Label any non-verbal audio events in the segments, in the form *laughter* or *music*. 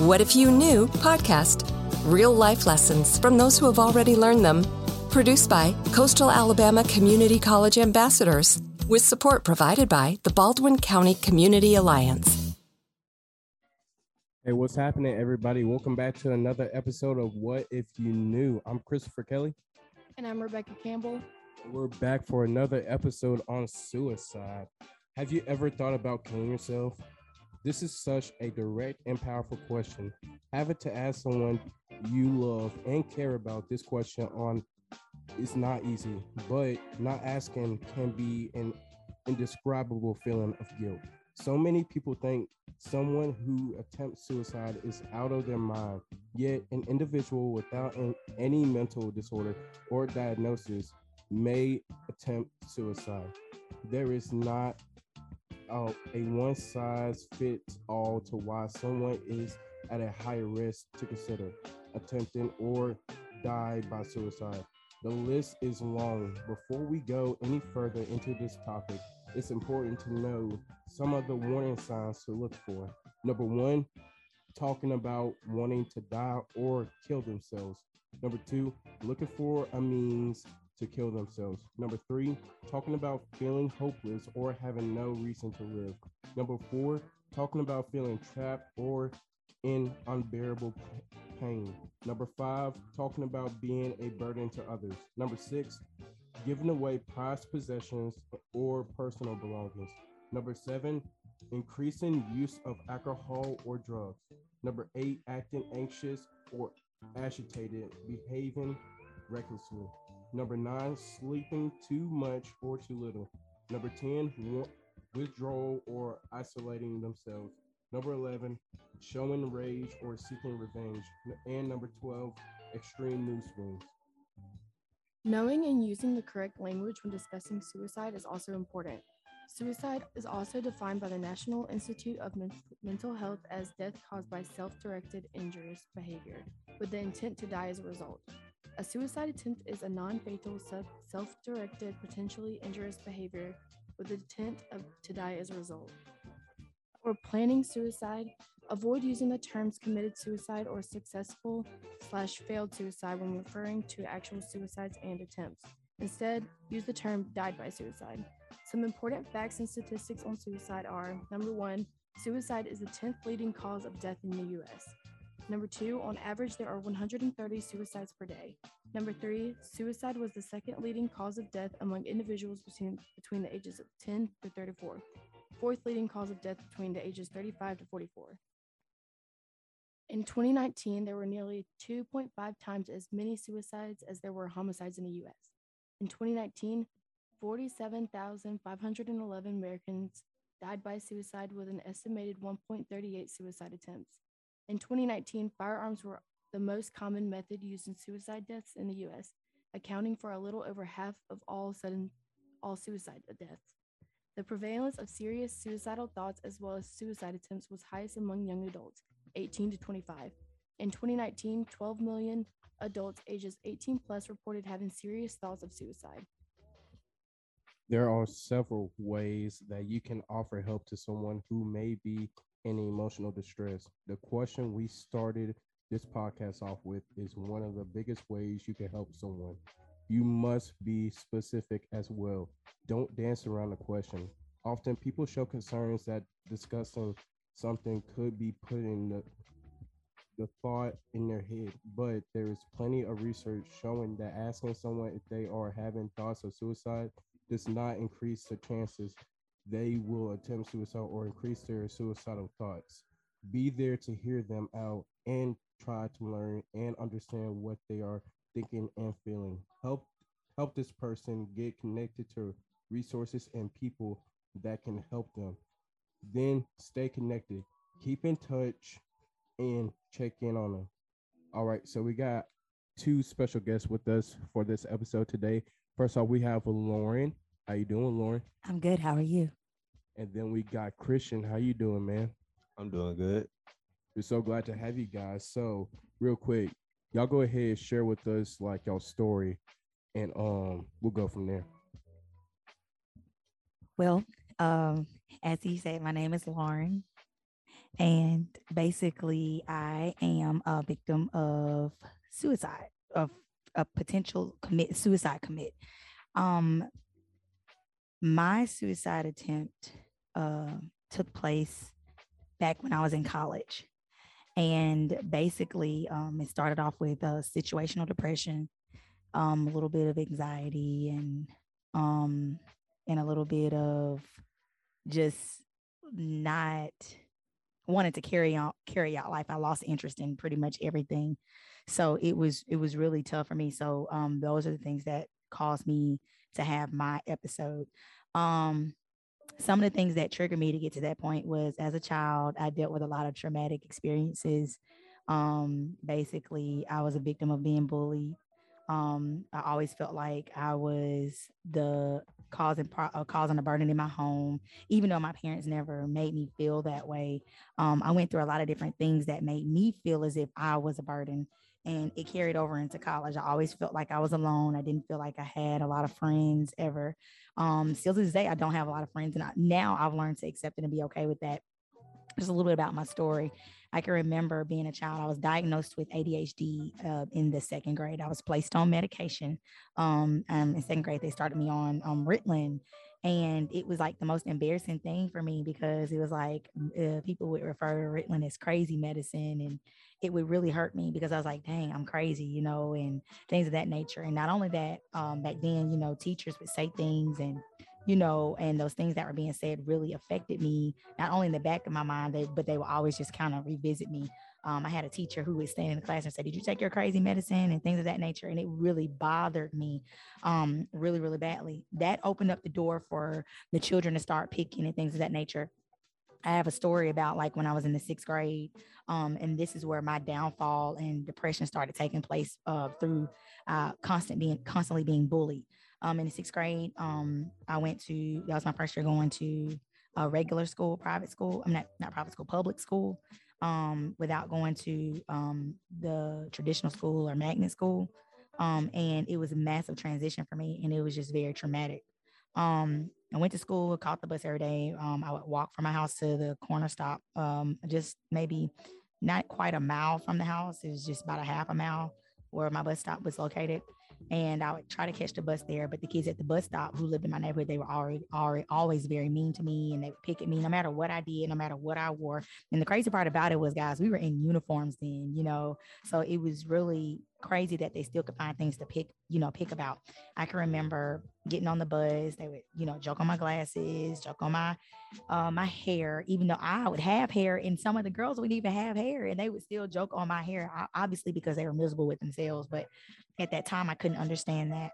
What If You Knew podcast. Real life lessons from those who have already learned them. Produced by Coastal Alabama Community College Ambassadors, with support provided by the Baldwin County Community Alliance. Hey, what's happening, everybody? Welcome back to another episode of What If You Knew. I'm Christopher Kelly. And I'm Rebecca Campbell. We're back for another episode on suicide. Have you ever thought about killing yourself? This is such a direct and powerful question. Have it to ask someone you love and care about this question on is not easy, but not asking can be an indescribable feeling of guilt. So many people think someone who attempts suicide is out of their mind, yet, an individual without any mental disorder or diagnosis may attempt suicide. There is not uh, a one size fits all to why someone is at a higher risk to consider attempting or die by suicide. The list is long. Before we go any further into this topic, it's important to know some of the warning signs to look for. Number one, talking about wanting to die or kill themselves. Number two, looking for a means to kill themselves. Number three, talking about feeling hopeless or having no reason to live. Number four, talking about feeling trapped or in unbearable pain. Number five, talking about being a burden to others. Number six, giving away prized possessions or personal belongings. Number seven, increasing use of alcohol or drugs. Number eight, acting anxious or agitated, behaving recklessly. Number nine, sleeping too much or too little. Number 10, withdrawal or isolating themselves. Number 11, showing rage or seeking revenge. And number 12, extreme mood swings. Knowing and using the correct language when discussing suicide is also important. Suicide is also defined by the National Institute of Men- Mental Health as death caused by self directed injurious behavior, with the intent to die as a result. A suicide attempt is a non fatal, self directed, potentially injurious behavior with the intent of, to die as a result. Or planning suicide, avoid using the terms committed suicide or successful slash failed suicide when referring to actual suicides and attempts. Instead, use the term died by suicide. Some important facts and statistics on suicide are number one, suicide is the 10th leading cause of death in the US. Number two, on average, there are 130 suicides per day. Number three, suicide was the second leading cause of death among individuals between, between the ages of 10 to 34. Fourth leading cause of death between the ages 35 to 44. In 2019, there were nearly 2.5 times as many suicides as there were homicides in the US. In 2019, 47,511 Americans died by suicide with an estimated 1.38 suicide attempts. In 2019, firearms were the most common method used in suicide deaths in the US, accounting for a little over half of all sudden all suicide deaths. The prevalence of serious suicidal thoughts as well as suicide attempts was highest among young adults, 18 to 25. In 2019, 12 million adults ages 18 plus reported having serious thoughts of suicide. There are several ways that you can offer help to someone who may be and emotional distress. The question we started this podcast off with is one of the biggest ways you can help someone. You must be specific as well. Don't dance around the question. Often people show concerns that discussing something could be putting the the thought in their head, but there is plenty of research showing that asking someone if they are having thoughts of suicide does not increase the chances they will attempt suicide or increase their suicidal thoughts. Be there to hear them out and try to learn and understand what they are thinking and feeling. Help help this person get connected to resources and people that can help them. Then stay connected. Keep in touch and check in on them. All right, so we got two special guests with us for this episode today. First off, we have Lauren. How you doing, Lauren? I'm good. How are you? And then we got Christian. How you doing, man? I'm doing good. We're so glad to have you guys. So, real quick, y'all go ahead and share with us like y'all story, and um, we'll go from there. Well, um, as he said, my name is Lauren, And basically, I am a victim of suicide, of a potential commit suicide commit. Um, my suicide attempt uh, took place back when I was in college. And basically, um, it started off with a situational depression, um, a little bit of anxiety, and um, and a little bit of just not wanted to carry out carry out life. I lost interest in pretty much everything. So it was it was really tough for me. So um those are the things that caused me to have my episode. Um some of the things that triggered me to get to that point was as a child, I dealt with a lot of traumatic experiences. Um, basically, I was a victim of being bullied. Um, I always felt like I was the causing uh, causing a burden in my home, even though my parents never made me feel that way. Um, I went through a lot of different things that made me feel as if I was a burden, and it carried over into college. I always felt like I was alone. I didn't feel like I had a lot of friends ever. Um, still to this day, I don't have a lot of friends, and I, now I've learned to accept it and be okay with that. Just a little bit about my story. I can remember being a child. I was diagnosed with ADHD uh, in the second grade. I was placed on medication. Um, in second grade, they started me on um, Ritalin, and it was like the most embarrassing thing for me because it was like uh, people would refer to Ritalin as crazy medicine, and it would really hurt me because I was like, dang, I'm crazy, you know, and things of that nature. And not only that, um, back then, you know, teachers would say things and you know, and those things that were being said really affected me, not only in the back of my mind, they, but they would always just kind of revisit me. Um, I had a teacher who would stand in the class and say, Did you take your crazy medicine and things of that nature? And it really bothered me um, really, really badly. That opened up the door for the children to start picking and things of that nature. I have a story about like when I was in the sixth grade, um, and this is where my downfall and depression started taking place uh, through uh, constant being constantly being bullied um, in the sixth grade, um, I went to, that was my first year going to a regular school, private school. I'm not, not private school, public school, um, without going to um, the traditional school or magnet school. Um, and it was a massive transition for me. And it was just very traumatic. Um, I went to school, caught the bus every day. Um, I would walk from my house to the corner stop, um, just maybe not quite a mile from the house. It was just about a half a mile where my bus stop was located and I would try to catch the bus there. But the kids at the bus stop who lived in my neighborhood, they were already, already always very mean to me, and they would pick at me no matter what I did, no matter what I wore. And the crazy part about it was, guys, we were in uniforms then, you know, so it was really crazy that they still could find things to pick, you know, pick about. I can remember getting on the bus. They would, you know, joke on my glasses, joke on my uh, my hair, even though I would have hair, and some of the girls wouldn't even have hair, and they would still joke on my hair, obviously because they were miserable with themselves. But at that time, I couldn't understand that.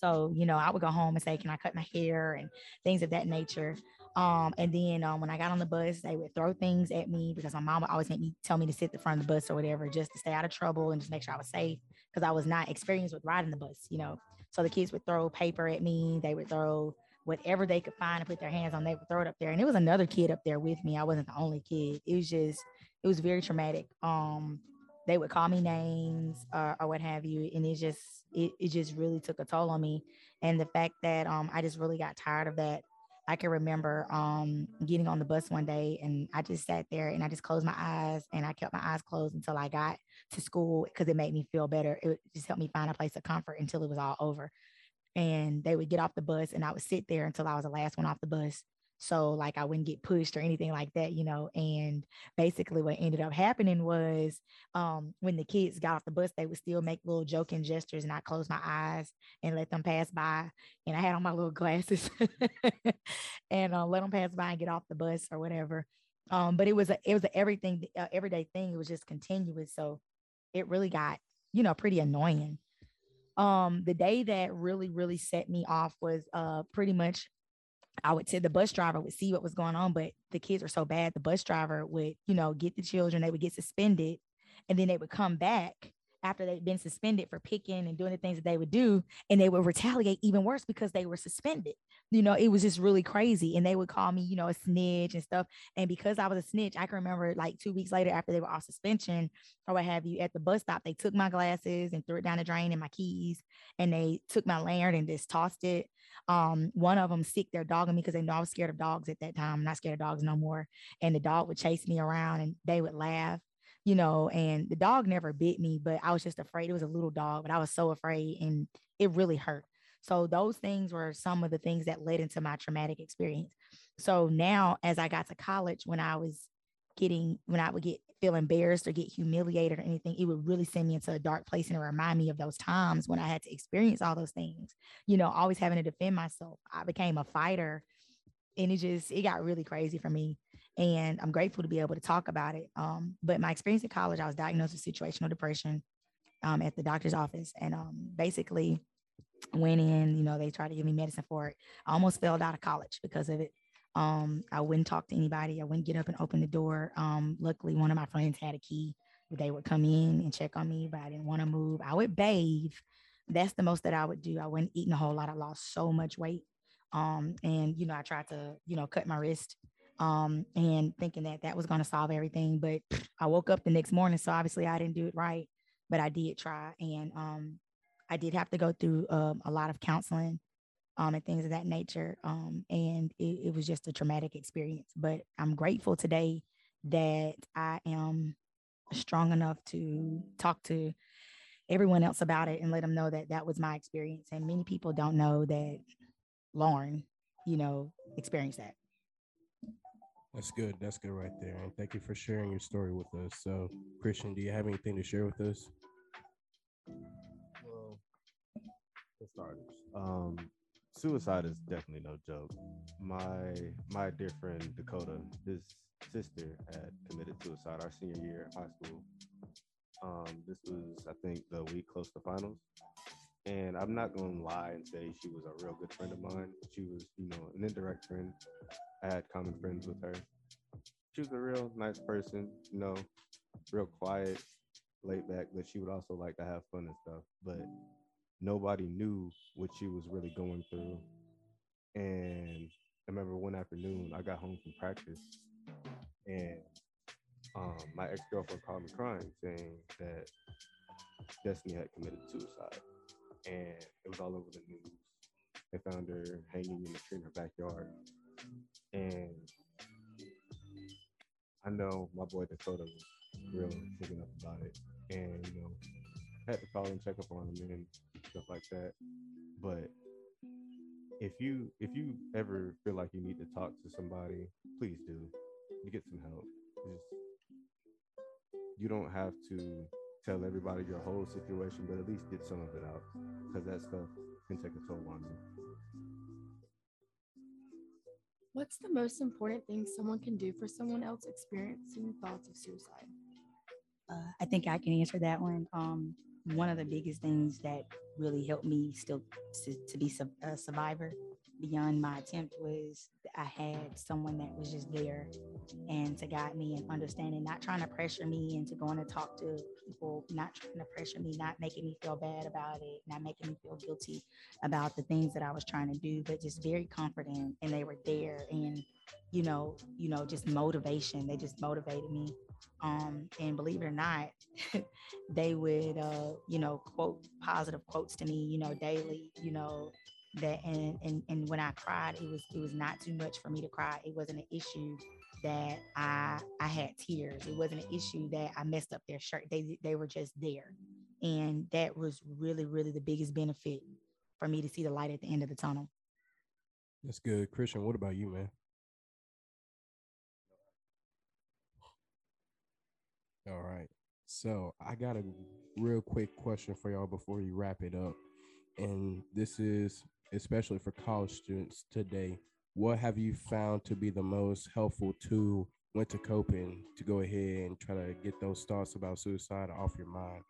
So, you know, I would go home and say, Can I cut my hair and things of that nature. Um, and then um, when I got on the bus, they would throw things at me because my mom would always make me tell me to sit the front of the bus or whatever, just to stay out of trouble and just make sure I was safe because I was not experienced with riding the bus, you know. So the kids would throw paper at me, they would throw whatever they could find and put their hands on, they would throw it up there. And it was another kid up there with me. I wasn't the only kid. It was just, it was very traumatic. Um, they would call me names or, or what have you. And it just, it, it just really took a toll on me. And the fact that um, I just really got tired of that. I can remember um, getting on the bus one day and I just sat there and I just closed my eyes and I kept my eyes closed until I got to school because it made me feel better. It just helped me find a place of comfort until it was all over. And they would get off the bus and I would sit there until I was the last one off the bus so like I wouldn't get pushed or anything like that, you know. And basically what ended up happening was um, when the kids got off the bus, they would still make little joking gestures and I closed my eyes and let them pass by. And I had on my little glasses *laughs* and uh, let them pass by and get off the bus or whatever. Um, but it was a it was a everything uh, everyday thing. It was just continuous. So it really got, you know, pretty annoying. Um, the day that really, really set me off was uh pretty much I would say the bus driver would see what was going on, but the kids were so bad, the bus driver would, you know, get the children, they would get suspended, and then they would come back after they'd been suspended for picking and doing the things that they would do, and they would retaliate even worse because they were suspended. You know, it was just really crazy. And they would call me, you know, a snitch and stuff. And because I was a snitch, I can remember like two weeks later after they were off suspension or what have you, at the bus stop, they took my glasses and threw it down the drain and my keys, and they took my lanyard and just tossed it. Um, one of them sick their dog on me because they know I was scared of dogs at that time. I'm not scared of dogs no more. And the dog would chase me around and they would laugh you know, and the dog never bit me, but I was just afraid. It was a little dog, but I was so afraid and it really hurt. So those things were some of the things that led into my traumatic experience. So now as I got to college, when I was getting when I would get feel embarrassed or get humiliated or anything, it would really send me into a dark place and remind me of those times when I had to experience all those things. You know, always having to defend myself. I became a fighter and it just it got really crazy for me and i'm grateful to be able to talk about it um, but my experience in college i was diagnosed with situational depression um, at the doctor's office and um, basically went in you know they tried to give me medicine for it. I almost failed out of college because of it. Um, i wouldn't talk to anybody. I wouldn't get up and open the door. Um, luckily one of my friends had a key they would come in and check on me but i didn't want to move. I would bathe. That's the most that i would do. I wasn't eating a whole lot. I lost so much weight. Um, and you know, I tried to, you know, cut my wrist um, and thinking that that was going to solve everything. But I woke up the next morning, so obviously I didn't do it right, but I did try, and um, I did have to go through um, a lot of counseling um, and things of that nature. Um, and it, it was just a traumatic experience. But I'm grateful today that I am strong enough to talk to everyone else about it and let them know that that was my experience. And many people don't know that Lauren, you know, experienced that. That's good. That's good right there. And thank you for sharing your story with us. So, Christian, do you have anything to share with us? Well, for starters, um, suicide is definitely no joke. My my dear friend Dakota, his sister had committed suicide our senior year in high school. Um, this was, I think, the week close to finals. And I'm not going to lie and say she was a real good friend of mine. She was, you know, an indirect friend. I had common friends with her. She was a real nice person, you know, real quiet, laid back, but she would also like to have fun and stuff. But nobody knew what she was really going through. And I remember one afternoon, I got home from practice and um, my ex girlfriend called me crying, saying that Destiny had committed suicide and it was all over the news. They found her hanging in the tree in her backyard. And I know my boy Dakota was real shaken up about it. And, you know, I had to call and check up on him and stuff like that. But if you if you ever feel like you need to talk to somebody, please do. You get some help. Just you don't have to tell everybody your whole situation, but at least get some of it out because that stuff can take a toll on you. What's the most important thing someone can do for someone else experiencing thoughts of suicide? Uh, I think I can answer that one. Um, one of the biggest things that really helped me still to, to be a survivor beyond my attempt was I had someone that was just there and to guide me and understanding, not trying to pressure me into going to talk to people, not trying to pressure me, not making me feel bad about it, not making me feel guilty about the things that I was trying to do, but just very confident and they were there and you know, you know, just motivation. They just motivated me. Um, and believe it or not, *laughs* they would uh, you know, quote positive quotes to me, you know, daily, you know, that and, and and when I cried, it was it was not too much for me to cry. It wasn't an issue that I I had tears. It wasn't an issue that I messed up their shirt. They they were just there. And that was really, really the biggest benefit for me to see the light at the end of the tunnel. That's good. Christian, what about you, man? All right. So I got a real quick question for y'all before you wrap it up. And this is especially for college students today, what have you found to be the most helpful tool when to coping to go ahead and try to get those thoughts about suicide off your mind?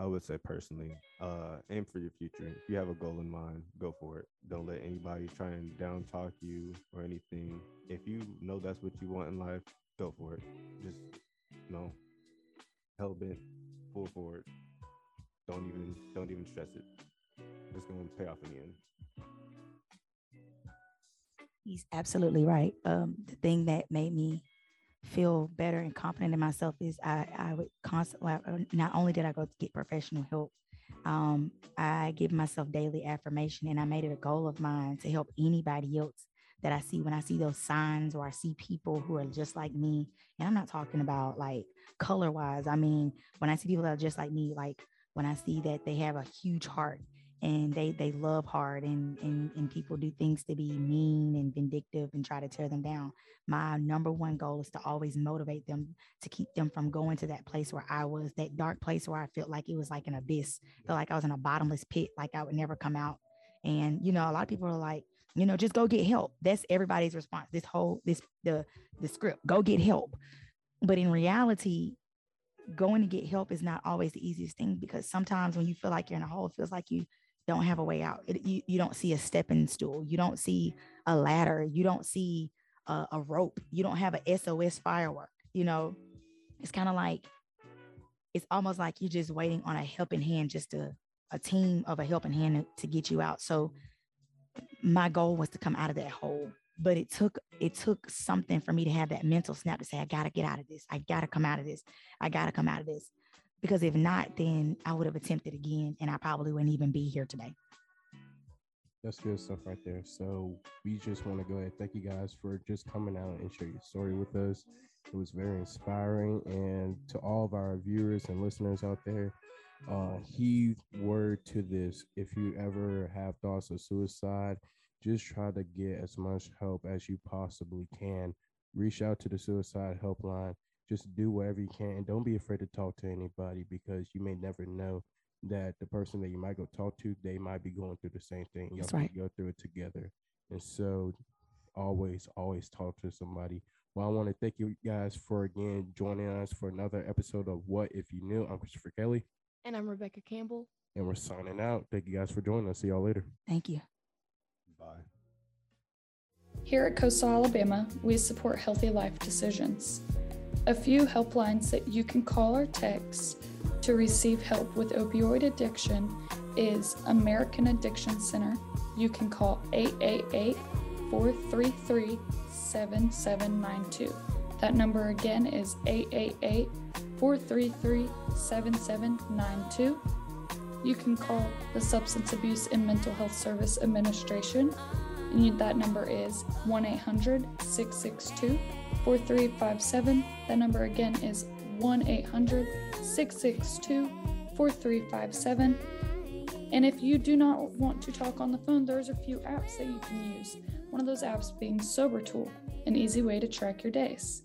I would say personally, uh, aim for your future. If you have a goal in mind, go for it. Don't let anybody try and down talk you or anything. If you know that's what you want in life, go for it. Just you know, hell bent, full forward. Don't even don't even stress it. It's going to pay off in the end. He's absolutely right. Um, the thing that made me feel better and confident in myself is I, I would constantly, not only did I go to get professional help, um, I give myself daily affirmation and I made it a goal of mine to help anybody else that I see when I see those signs or I see people who are just like me. And I'm not talking about like color wise. I mean, when I see people that are just like me, like when I see that they have a huge heart and they they love hard and, and and people do things to be mean and vindictive and try to tear them down. My number one goal is to always motivate them to keep them from going to that place where i was that dark place where i felt like it was like an abyss felt like i was in a bottomless pit like i would never come out. And you know a lot of people are like you know just go get help. That's everybody's response this whole this the the script go get help. But in reality going to get help is not always the easiest thing because sometimes when you feel like you're in a hole it feels like you don't have a way out. It, you, you don't see a stepping stool. You don't see a ladder. You don't see a, a rope. You don't have a SOS firework. You know, it's kind of like, it's almost like you're just waiting on a helping hand, just a, a team of a helping hand to, to get you out. So my goal was to come out of that hole but it took it took something for me to have that mental snap to say i gotta get out of this i gotta come out of this i gotta come out of this because if not, then I would have attempted again and I probably wouldn't even be here today. That's good stuff right there. So we just want to go ahead. Thank you guys for just coming out and share your story with us. It was very inspiring. And to all of our viewers and listeners out there, uh, heed word to this. If you ever have thoughts of suicide, just try to get as much help as you possibly can. Reach out to the suicide helpline. Just do whatever you can and don't be afraid to talk to anybody because you may never know that the person that you might go talk to they might be going through the same thing y'all right. go through it together. And so always always talk to somebody. Well i want to thank you guys for again joining us for another episode of what if you knew? I'm christopher kelly. And i'm rebecca campbell. And we're signing out. Thank you guys for joining us. See y'all later. Thank you bye here at coastal alabama we support healthy life decisions a few helplines that you can call or text to receive help with opioid addiction is American Addiction Center. You can call 888 433 7792. That number again is 888 433 7792. You can call the Substance Abuse and Mental Health Service Administration, and that number is 1 800 662 4357. That number again is 1 800 662 4357. And if you do not want to talk on the phone, there's a few apps that you can use. One of those apps being Sober Tool, an easy way to track your days.